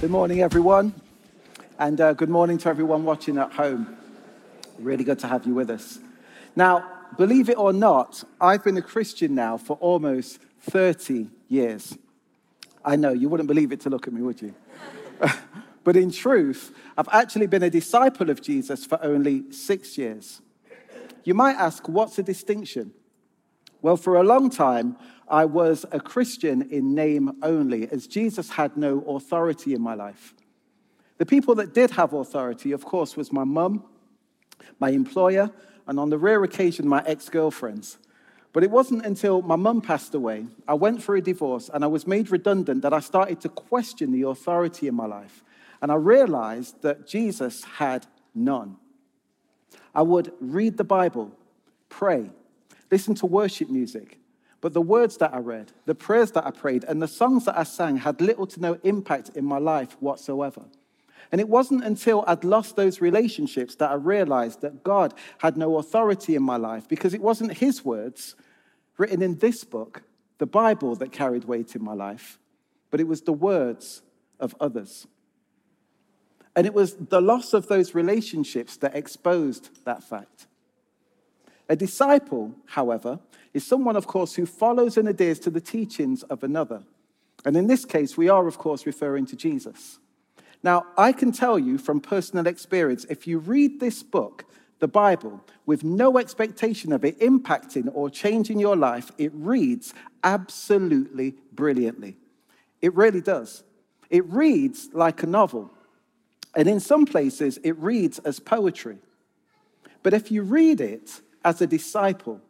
Good morning, everyone. And uh, good morning to everyone watching at home. Really good to have you with us. Now, believe it or not, I've been a Christian now for almost 30 years. I know, you wouldn't believe it to look at me, would you? but in truth, I've actually been a disciple of Jesus for only six years. You might ask, what's the distinction? Well, for a long time, I was a Christian in name only, as Jesus had no authority in my life. The people that did have authority, of course, was my mum, my employer, and on the rare occasion, my ex girlfriends. But it wasn't until my mum passed away, I went through a divorce, and I was made redundant that I started to question the authority in my life. And I realized that Jesus had none. I would read the Bible, pray, listen to worship music, but the words that I read, the prayers that I prayed, and the songs that I sang had little to no impact in my life whatsoever. And it wasn't until I'd lost those relationships that I realized that God had no authority in my life because it wasn't His words written in this book, the Bible, that carried weight in my life, but it was the words of others. And it was the loss of those relationships that exposed that fact. A disciple, however, is someone, of course, who follows and adheres to the teachings of another. And in this case, we are, of course, referring to Jesus. Now, I can tell you from personal experience if you read this book, the Bible, with no expectation of it impacting or changing your life, it reads absolutely brilliantly. It really does. It reads like a novel. And in some places, it reads as poetry. But if you read it as a disciple,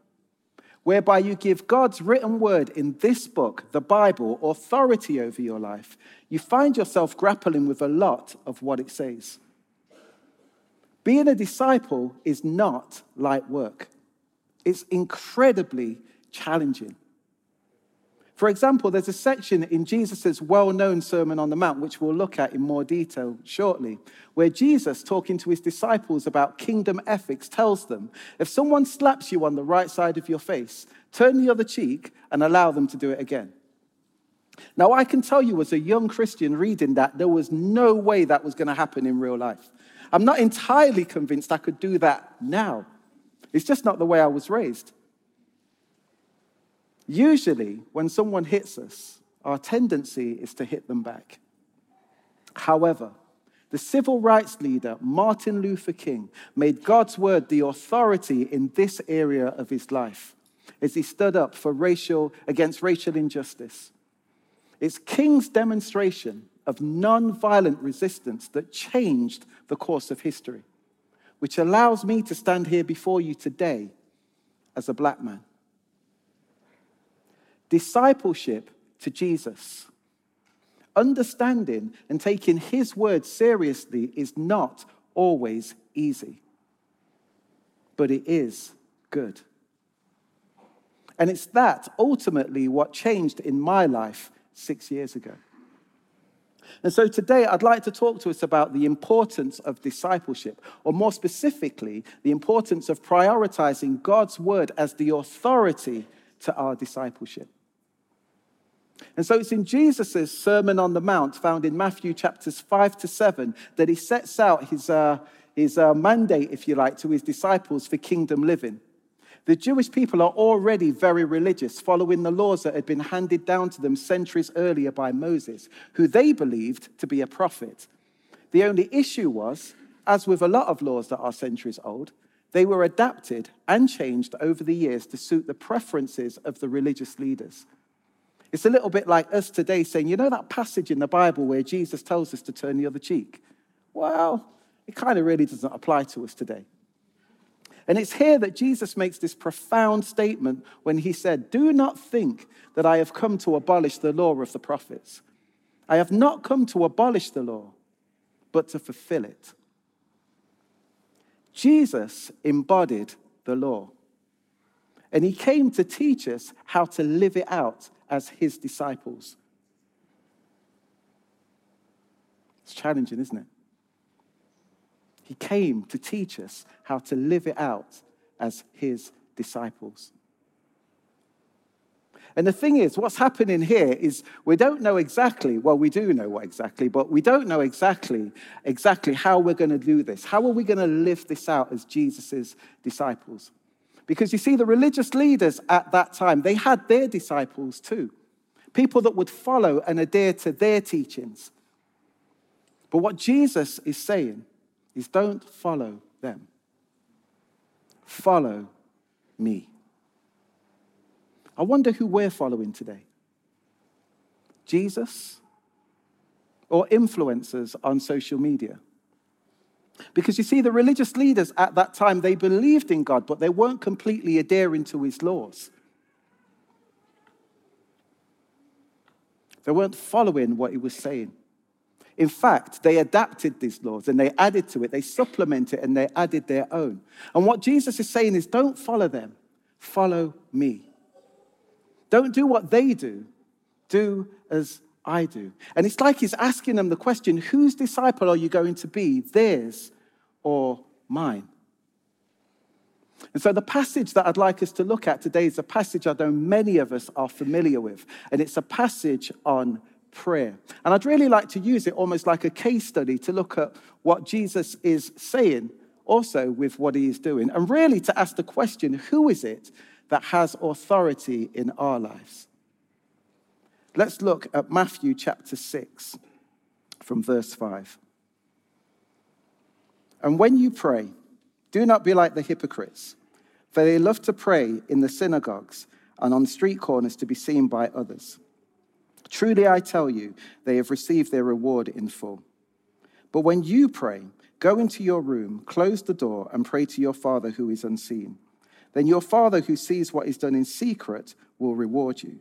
whereby you give God's written word in this book, the Bible, authority over your life, you find yourself grappling with a lot of what it says. Being a disciple is not light work, it's incredibly challenging. For example, there's a section in Jesus' well known Sermon on the Mount, which we'll look at in more detail shortly, where Jesus, talking to his disciples about kingdom ethics, tells them if someone slaps you on the right side of your face, turn the other cheek and allow them to do it again. Now, I can tell you as a young Christian reading that, there was no way that was going to happen in real life. I'm not entirely convinced I could do that now. It's just not the way I was raised. Usually, when someone hits us, our tendency is to hit them back. However, the civil rights leader, Martin Luther King, made God's word the authority in this area of his life as he stood up for racial, against racial injustice. It's King's demonstration of non-violent resistance that changed the course of history, which allows me to stand here before you today as a black man discipleship to Jesus. Understanding and taking his word seriously is not always easy, but it is good. And it's that ultimately what changed in my life six years ago. And so today I'd like to talk to us about the importance of discipleship, or more specifically, the importance of prioritizing God's word as the authority to our discipleship. And so it's in Jesus' Sermon on the Mount, found in Matthew chapters 5 to 7, that he sets out his, uh, his uh, mandate, if you like, to his disciples for kingdom living. The Jewish people are already very religious, following the laws that had been handed down to them centuries earlier by Moses, who they believed to be a prophet. The only issue was, as with a lot of laws that are centuries old, they were adapted and changed over the years to suit the preferences of the religious leaders. It's a little bit like us today saying, you know that passage in the Bible where Jesus tells us to turn the other cheek? Well, it kind of really doesn't apply to us today. And it's here that Jesus makes this profound statement when he said, Do not think that I have come to abolish the law of the prophets. I have not come to abolish the law, but to fulfill it. Jesus embodied the law. And he came to teach us how to live it out as his disciples. It's challenging, isn't it? He came to teach us how to live it out as his disciples. And the thing is, what's happening here is we don't know exactly, well, we do know what exactly, but we don't know exactly, exactly how we're going to do this. How are we going to live this out as Jesus' disciples? Because you see, the religious leaders at that time, they had their disciples too. People that would follow and adhere to their teachings. But what Jesus is saying is don't follow them. Follow me. I wonder who we're following today Jesus or influencers on social media? Because you see, the religious leaders at that time, they believed in God, but they weren't completely adhering to his laws. They weren't following what he was saying. In fact, they adapted these laws and they added to it, they supplemented and they added their own. And what Jesus is saying is don't follow them, follow me. Don't do what they do, do as I do. And it's like he's asking them the question whose disciple are you going to be, theirs or mine? And so, the passage that I'd like us to look at today is a passage I know many of us are familiar with, and it's a passage on prayer. And I'd really like to use it almost like a case study to look at what Jesus is saying, also with what he is doing, and really to ask the question who is it that has authority in our lives. Let's look at Matthew chapter 6 from verse 5. And when you pray, do not be like the hypocrites, for they love to pray in the synagogues and on street corners to be seen by others. Truly, I tell you, they have received their reward in full. But when you pray, go into your room, close the door, and pray to your Father who is unseen then your Father who sees what is done in secret will reward you.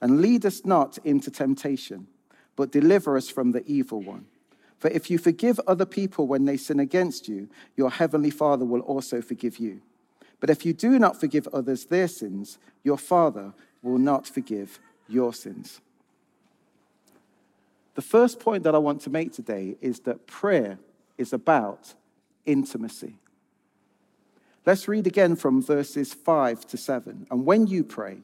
And lead us not into temptation, but deliver us from the evil one. For if you forgive other people when they sin against you, your heavenly Father will also forgive you. But if you do not forgive others their sins, your Father will not forgive your sins. The first point that I want to make today is that prayer is about intimacy. Let's read again from verses 5 to 7. And when you pray,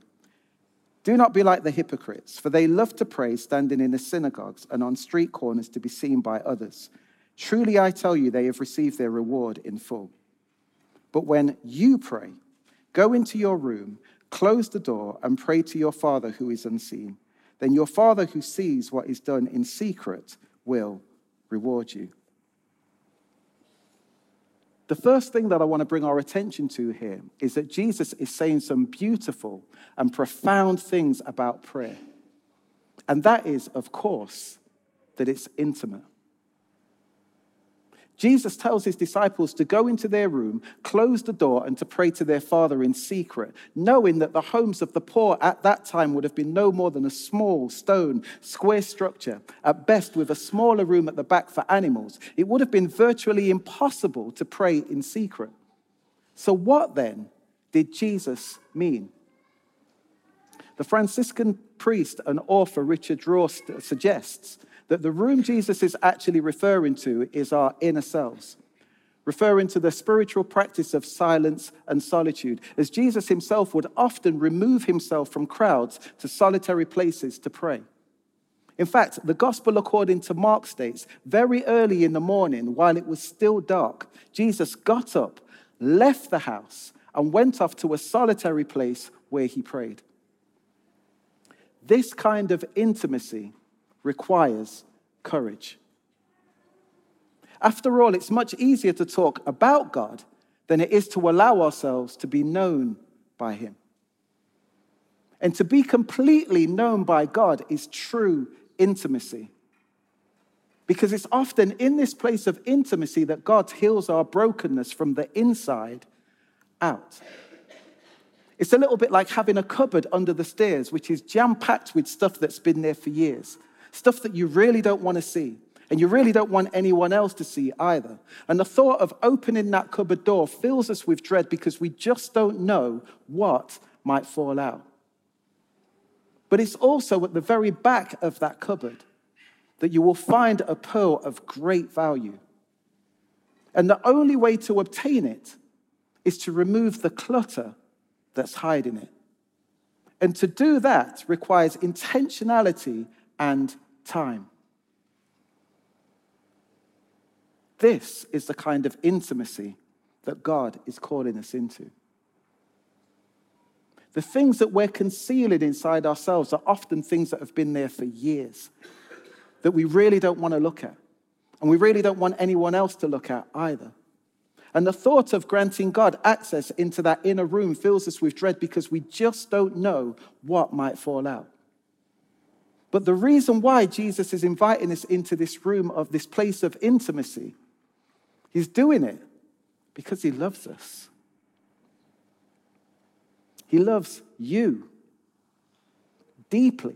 do not be like the hypocrites, for they love to pray standing in the synagogues and on street corners to be seen by others. Truly, I tell you, they have received their reward in full. But when you pray, go into your room, close the door, and pray to your Father who is unseen. Then your Father who sees what is done in secret will reward you. The first thing that I want to bring our attention to here is that Jesus is saying some beautiful and profound things about prayer. And that is, of course, that it's intimate. Jesus tells his disciples to go into their room, close the door, and to pray to their Father in secret, knowing that the homes of the poor at that time would have been no more than a small stone, square structure, at best with a smaller room at the back for animals. It would have been virtually impossible to pray in secret. So, what then did Jesus mean? The Franciscan priest and author Richard Rohr suggests that the room Jesus is actually referring to is our inner selves, referring to the spiritual practice of silence and solitude, as Jesus himself would often remove himself from crowds to solitary places to pray. In fact, the gospel according to Mark states very early in the morning, while it was still dark, Jesus got up, left the house, and went off to a solitary place where he prayed. This kind of intimacy requires courage. After all, it's much easier to talk about God than it is to allow ourselves to be known by Him. And to be completely known by God is true intimacy. Because it's often in this place of intimacy that God heals our brokenness from the inside out. It's a little bit like having a cupboard under the stairs, which is jam packed with stuff that's been there for years, stuff that you really don't want to see. And you really don't want anyone else to see either. And the thought of opening that cupboard door fills us with dread because we just don't know what might fall out. But it's also at the very back of that cupboard that you will find a pearl of great value. And the only way to obtain it is to remove the clutter that's hiding it. And to do that requires intentionality and time. This is the kind of intimacy that God is calling us into. The things that we're concealing inside ourselves are often things that have been there for years that we really don't want to look at. And we really don't want anyone else to look at either. And the thought of granting God access into that inner room fills us with dread because we just don't know what might fall out. But the reason why Jesus is inviting us into this room of this place of intimacy, he's doing it because he loves us. He loves you deeply.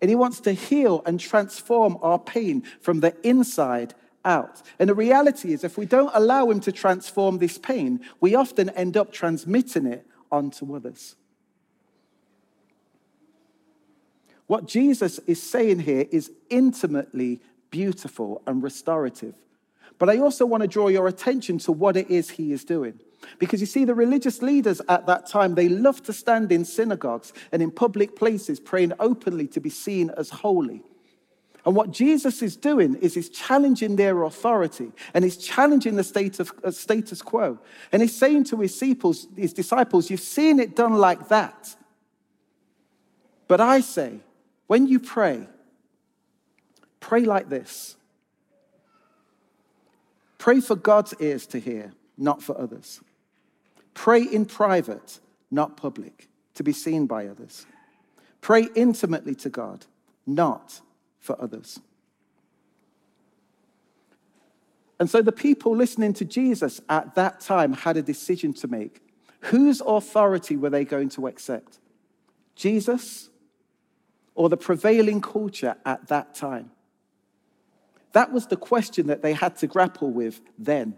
And he wants to heal and transform our pain from the inside out. And the reality is, if we don't allow Him to transform this pain, we often end up transmitting it onto others. What Jesus is saying here is intimately beautiful and restorative. But I also want to draw your attention to what it is he is doing. Because you see, the religious leaders at that time, they loved to stand in synagogues and in public places praying openly to be seen as holy. And what Jesus is doing is he's challenging their authority and he's challenging the state of, uh, status quo. And he's saying to his disciples, his disciples, You've seen it done like that. But I say, when you pray, pray like this pray for God's ears to hear, not for others. Pray in private, not public, to be seen by others. Pray intimately to God, not for others. And so the people listening to Jesus at that time had a decision to make. Whose authority were they going to accept? Jesus or the prevailing culture at that time? That was the question that they had to grapple with then.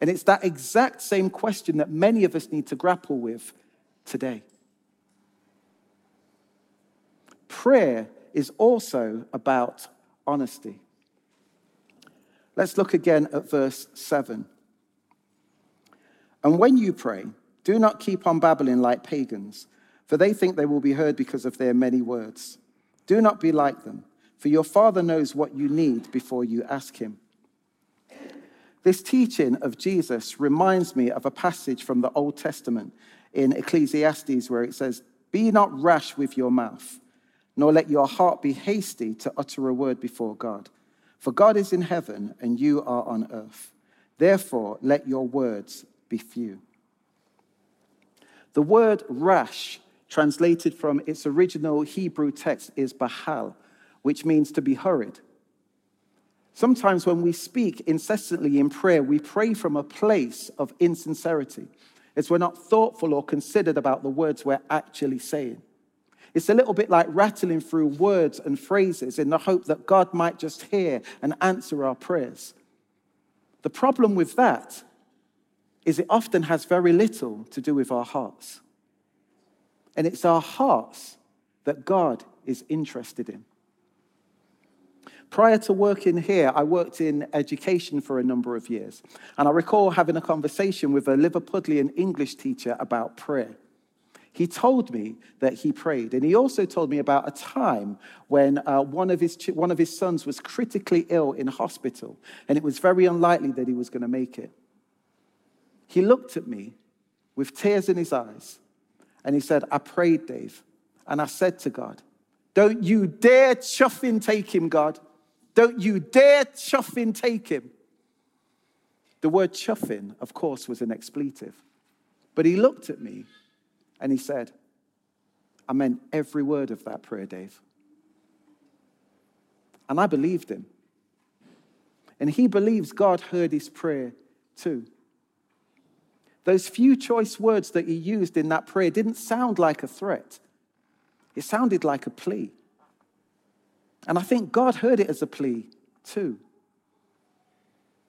And it's that exact same question that many of us need to grapple with today. Prayer is also about honesty. Let's look again at verse 7. And when you pray, do not keep on babbling like pagans, for they think they will be heard because of their many words. Do not be like them, for your Father knows what you need before you ask Him. This teaching of Jesus reminds me of a passage from the Old Testament in Ecclesiastes where it says, Be not rash with your mouth nor let your heart be hasty to utter a word before God. For God is in heaven and you are on earth. Therefore, let your words be few. The word rash, translated from its original Hebrew text, is bahal, which means to be hurried. Sometimes when we speak incessantly in prayer, we pray from a place of insincerity. It's we're not thoughtful or considered about the words we're actually saying. It's a little bit like rattling through words and phrases in the hope that God might just hear and answer our prayers. The problem with that is it often has very little to do with our hearts. And it's our hearts that God is interested in. Prior to working here, I worked in education for a number of years. And I recall having a conversation with a Liverpudlian English teacher about prayer. He told me that he prayed. And he also told me about a time when uh, one, of his, one of his sons was critically ill in hospital, and it was very unlikely that he was going to make it. He looked at me with tears in his eyes, and he said, I prayed, Dave. And I said to God, Don't you dare chuffing take him, God. Don't you dare chuffing take him. The word chuffing, of course, was an expletive. But he looked at me and he said, I meant every word of that prayer, Dave. And I believed him. And he believes God heard his prayer too. Those few choice words that he used in that prayer didn't sound like a threat, it sounded like a plea. And I think God heard it as a plea too.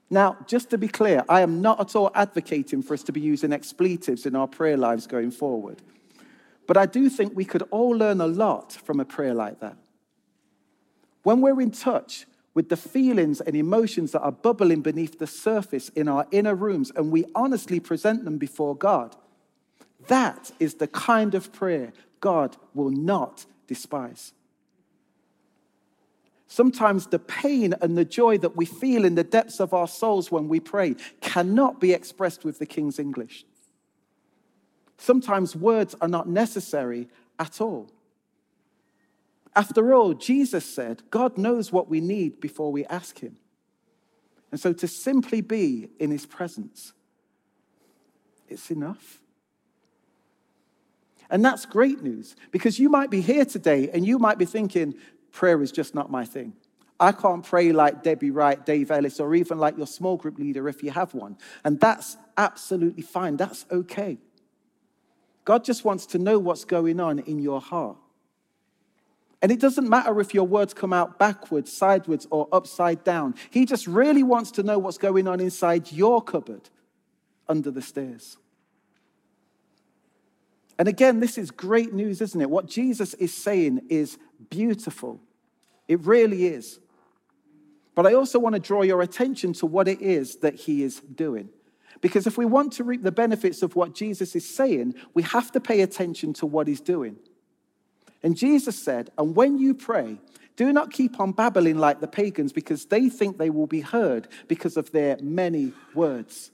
Now, just to be clear, I am not at all advocating for us to be using expletives in our prayer lives going forward. But I do think we could all learn a lot from a prayer like that. When we're in touch with the feelings and emotions that are bubbling beneath the surface in our inner rooms and we honestly present them before God, that is the kind of prayer God will not despise. Sometimes the pain and the joy that we feel in the depths of our souls when we pray cannot be expressed with the King's English. Sometimes words are not necessary at all. After all, Jesus said, God knows what we need before we ask Him. And so to simply be in His presence, it's enough. And that's great news because you might be here today and you might be thinking, prayer is just not my thing. I can't pray like Debbie Wright, Dave Ellis, or even like your small group leader if you have one. And that's absolutely fine. That's okay. God just wants to know what's going on in your heart. And it doesn't matter if your words come out backwards, sideways, or upside down. He just really wants to know what's going on inside your cupboard under the stairs. And again, this is great news, isn't it? What Jesus is saying is beautiful. It really is. But I also want to draw your attention to what it is that he is doing. Because if we want to reap the benefits of what Jesus is saying, we have to pay attention to what he's doing. And Jesus said, And when you pray, do not keep on babbling like the pagans because they think they will be heard because of their many words.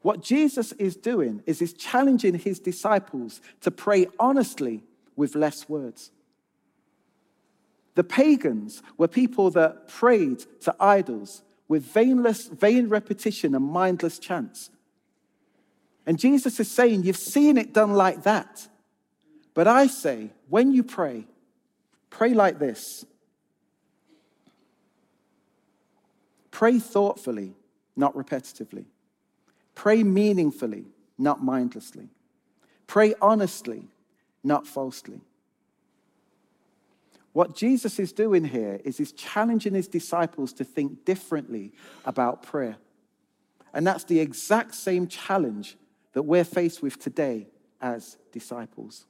What Jesus is doing is he's challenging his disciples to pray honestly with less words. The pagans were people that prayed to idols with vainless, vain repetition and mindless chants. And Jesus is saying, You've seen it done like that. But I say, when you pray, pray like this pray thoughtfully, not repetitively. Pray meaningfully, not mindlessly. Pray honestly, not falsely. What Jesus is doing here is he's challenging his disciples to think differently about prayer. And that's the exact same challenge that we're faced with today as disciples.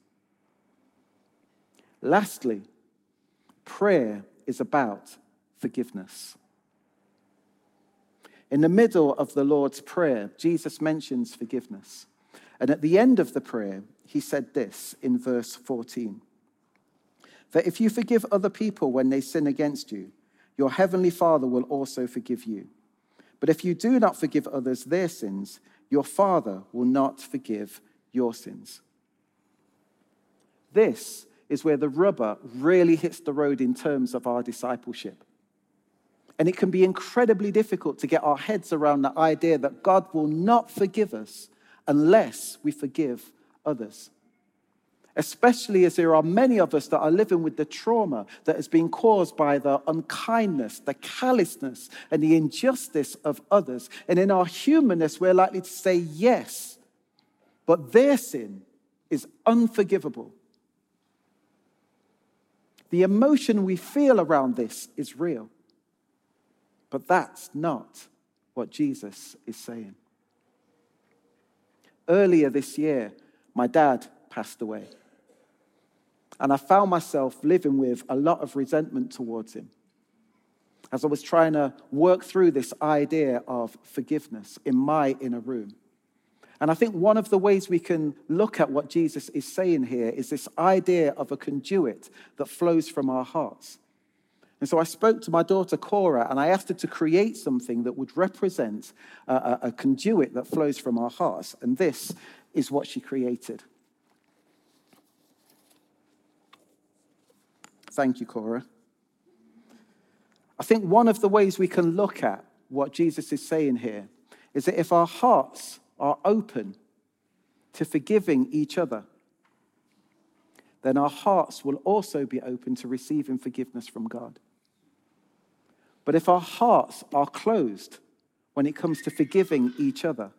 Lastly, prayer is about forgiveness. In the middle of the Lord's Prayer, Jesus mentions forgiveness. And at the end of the prayer, he said this in verse 14 that if you forgive other people when they sin against you, your heavenly Father will also forgive you. But if you do not forgive others their sins, your Father will not forgive your sins. This is where the rubber really hits the road in terms of our discipleship. And it can be incredibly difficult to get our heads around the idea that God will not forgive us unless we forgive others especially as there are many of us that are living with the trauma that has been caused by the unkindness, the callousness, and the injustice of others. And in our humanness, we're likely to say yes, but their sin is unforgivable. The emotion we feel around this is real, but that's not what Jesus is saying. Earlier this year, my dad passed away. And I found myself living with a lot of resentment towards him as I was trying to work through this idea of forgiveness in my inner room. And I think one of the ways we can look at what Jesus is saying here is this idea of a conduit that flows from our hearts. And so I spoke to my daughter Cora and I asked her to create something that would represent a, a, a conduit that flows from our hearts. And this is what she created. Thank you, Cora. I think one of the ways we can look at what Jesus is saying here is that if our hearts are open to forgiving each other, then our hearts will also be open to receiving forgiveness from God. But if our hearts are closed when it comes to forgiving each other,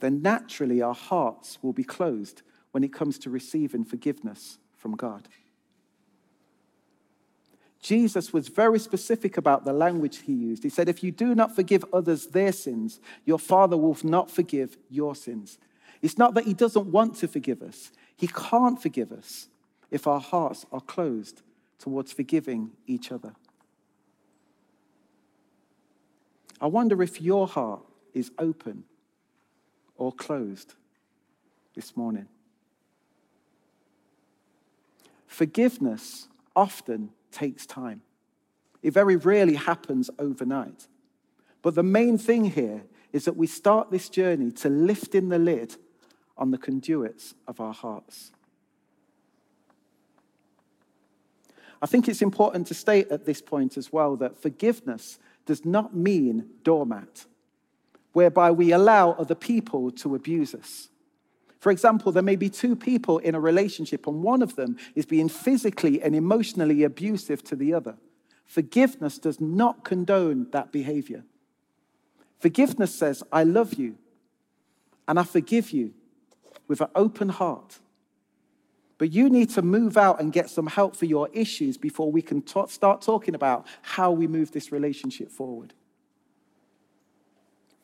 then naturally our hearts will be closed when it comes to receiving forgiveness from God. Jesus was very specific about the language he used. He said, If you do not forgive others their sins, your Father will not forgive your sins. It's not that he doesn't want to forgive us, he can't forgive us if our hearts are closed towards forgiving each other. I wonder if your heart is open or closed this morning. Forgiveness often takes time. It very rarely happens overnight. But the main thing here is that we start this journey to lifting the lid on the conduits of our hearts. I think it's important to state at this point as well that forgiveness does not mean doormat, whereby we allow other people to abuse us. For example, there may be two people in a relationship, and one of them is being physically and emotionally abusive to the other. Forgiveness does not condone that behavior. Forgiveness says, I love you and I forgive you with an open heart. But you need to move out and get some help for your issues before we can t- start talking about how we move this relationship forward.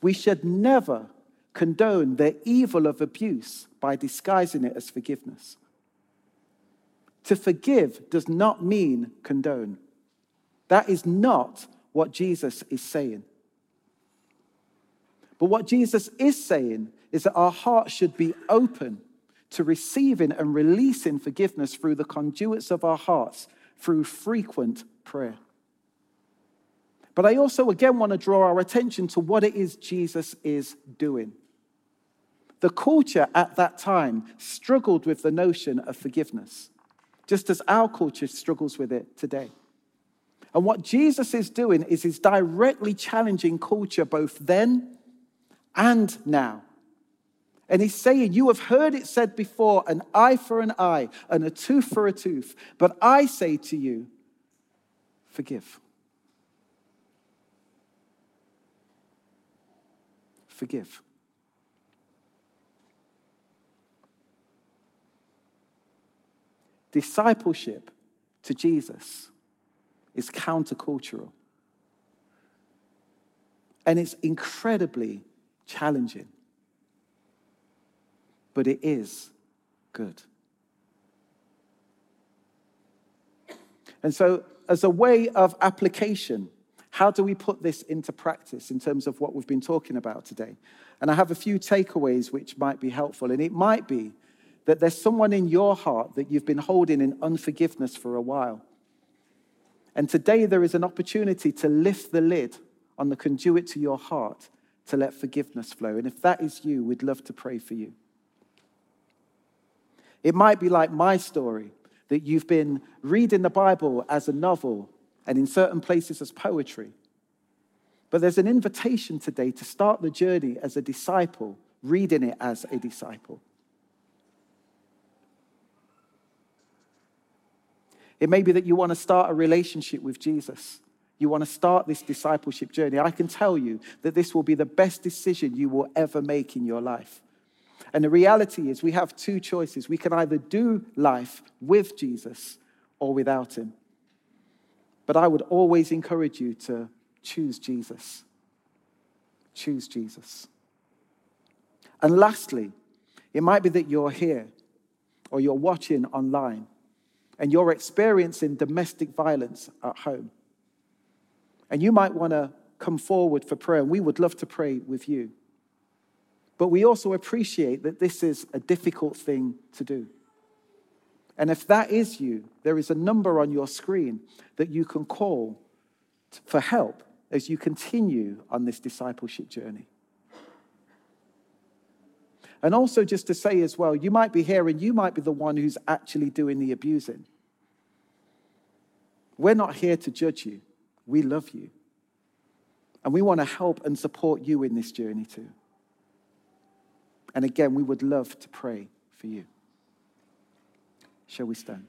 We should never condone the evil of abuse by disguising it as forgiveness. To forgive does not mean condone. That is not what Jesus is saying. But what Jesus is saying is that our hearts should be open to receiving and releasing forgiveness through the conduits of our hearts through frequent prayer. But I also again want to draw our attention to what it is Jesus is doing. The culture at that time struggled with the notion of forgiveness, just as our culture struggles with it today. And what Jesus is doing is he's directly challenging culture both then and now. And he's saying, You have heard it said before, an eye for an eye and a tooth for a tooth. But I say to you, forgive. Forgive. Discipleship to Jesus is countercultural. And it's incredibly challenging but it is good. And so, as a way of application, how do we put this into practice in terms of what we've been talking about today? And I have a few takeaways which might be helpful. And it might be that there's someone in your heart that you've been holding in unforgiveness for a while. And today there is an opportunity to lift the lid on the conduit to your heart to let forgiveness flow. And if that is you, we'd love to pray for you. It might be like my story that you've been reading the Bible as a novel and in certain places as poetry. But there's an invitation today to start the journey as a disciple, reading it as a disciple. It may be that you want to start a relationship with Jesus. You want to start this discipleship journey. I can tell you that this will be the best decision you will ever make in your life. And the reality is, we have two choices. We can either do life with Jesus or without him. But I would always encourage you to choose Jesus. Choose Jesus. And lastly, it might be that you're here or you're watching online and you're experiencing domestic violence at home. And you might want to come forward for prayer, and we would love to pray with you. But we also appreciate that this is a difficult thing to do. And if that is you, there is a number on your screen that you can call for help as you continue on this discipleship journey. And also, just to say as well, you might be here and you might be the one who's actually doing the abusing. We're not here to judge you, we love you. And we want to help and support you in this journey too. And again, we would love to pray for you. Shall we stand?